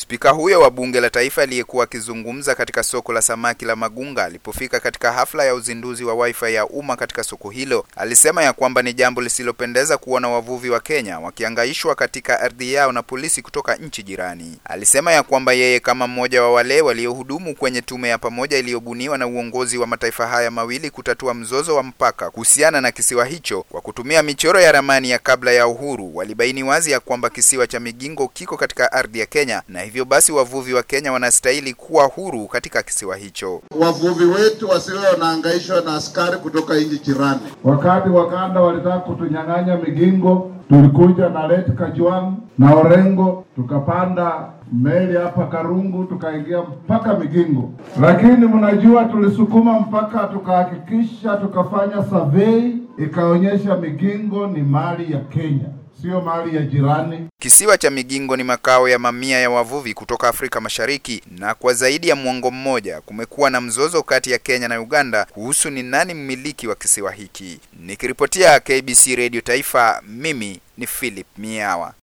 Spika huyo wa bunge la taifa aliyekuwa akizungumza katika soko la samaki la Magunga alipofika katika hafla ya uzinduzi wa wifi ya umma katika soko hilo, alisema ya kwamba ni jambo lisilopendeza kuona wavuvi wa Kenya wakiangaishwa katika ardhi yao na polisi kutoka nchi jirani. Alisema ya kwamba yeye kama mmoja wa wale waliohudumu kwenye tume ya pamoja iliyobuniwa na uongozi wa mataifa haya mawili kutatua mzozo wa mpaka kuhusiana na kisiwa hicho kwa kutumia michoro ya ramani ya kabla ya uhuru, walibaini wazi ya kwamba kisiwa cha Migingo kiko katika ardhi ya Kenya na hivyo basi wavuvi wa Kenya wanastahili kuwa huru katika kisiwa hicho. Wavuvi wetu wasiwe wanahangaishwa na askari kutoka nchi jirani. Wakati Wakanda walitaka kutunyang'anya Migingo, tulikuja na Lake Kajwang na Orengo, tukapanda meli hapa Karungu, tukaingia mpaka Migingo, lakini mnajua tulisukuma mpaka tukahakikisha, tukafanya survey ikaonyesha Migingo ni mali ya Kenya, sio mali ya jirani. Kisiwa cha Migingo ni makao ya mamia ya wavuvi kutoka Afrika Mashariki, na kwa zaidi ya mwongo mmoja kumekuwa na mzozo kati ya Kenya na Uganda kuhusu ni nani mmiliki wa kisiwa hiki. Nikiripotia KBC Radio Taifa, mimi ni Philip Miawa.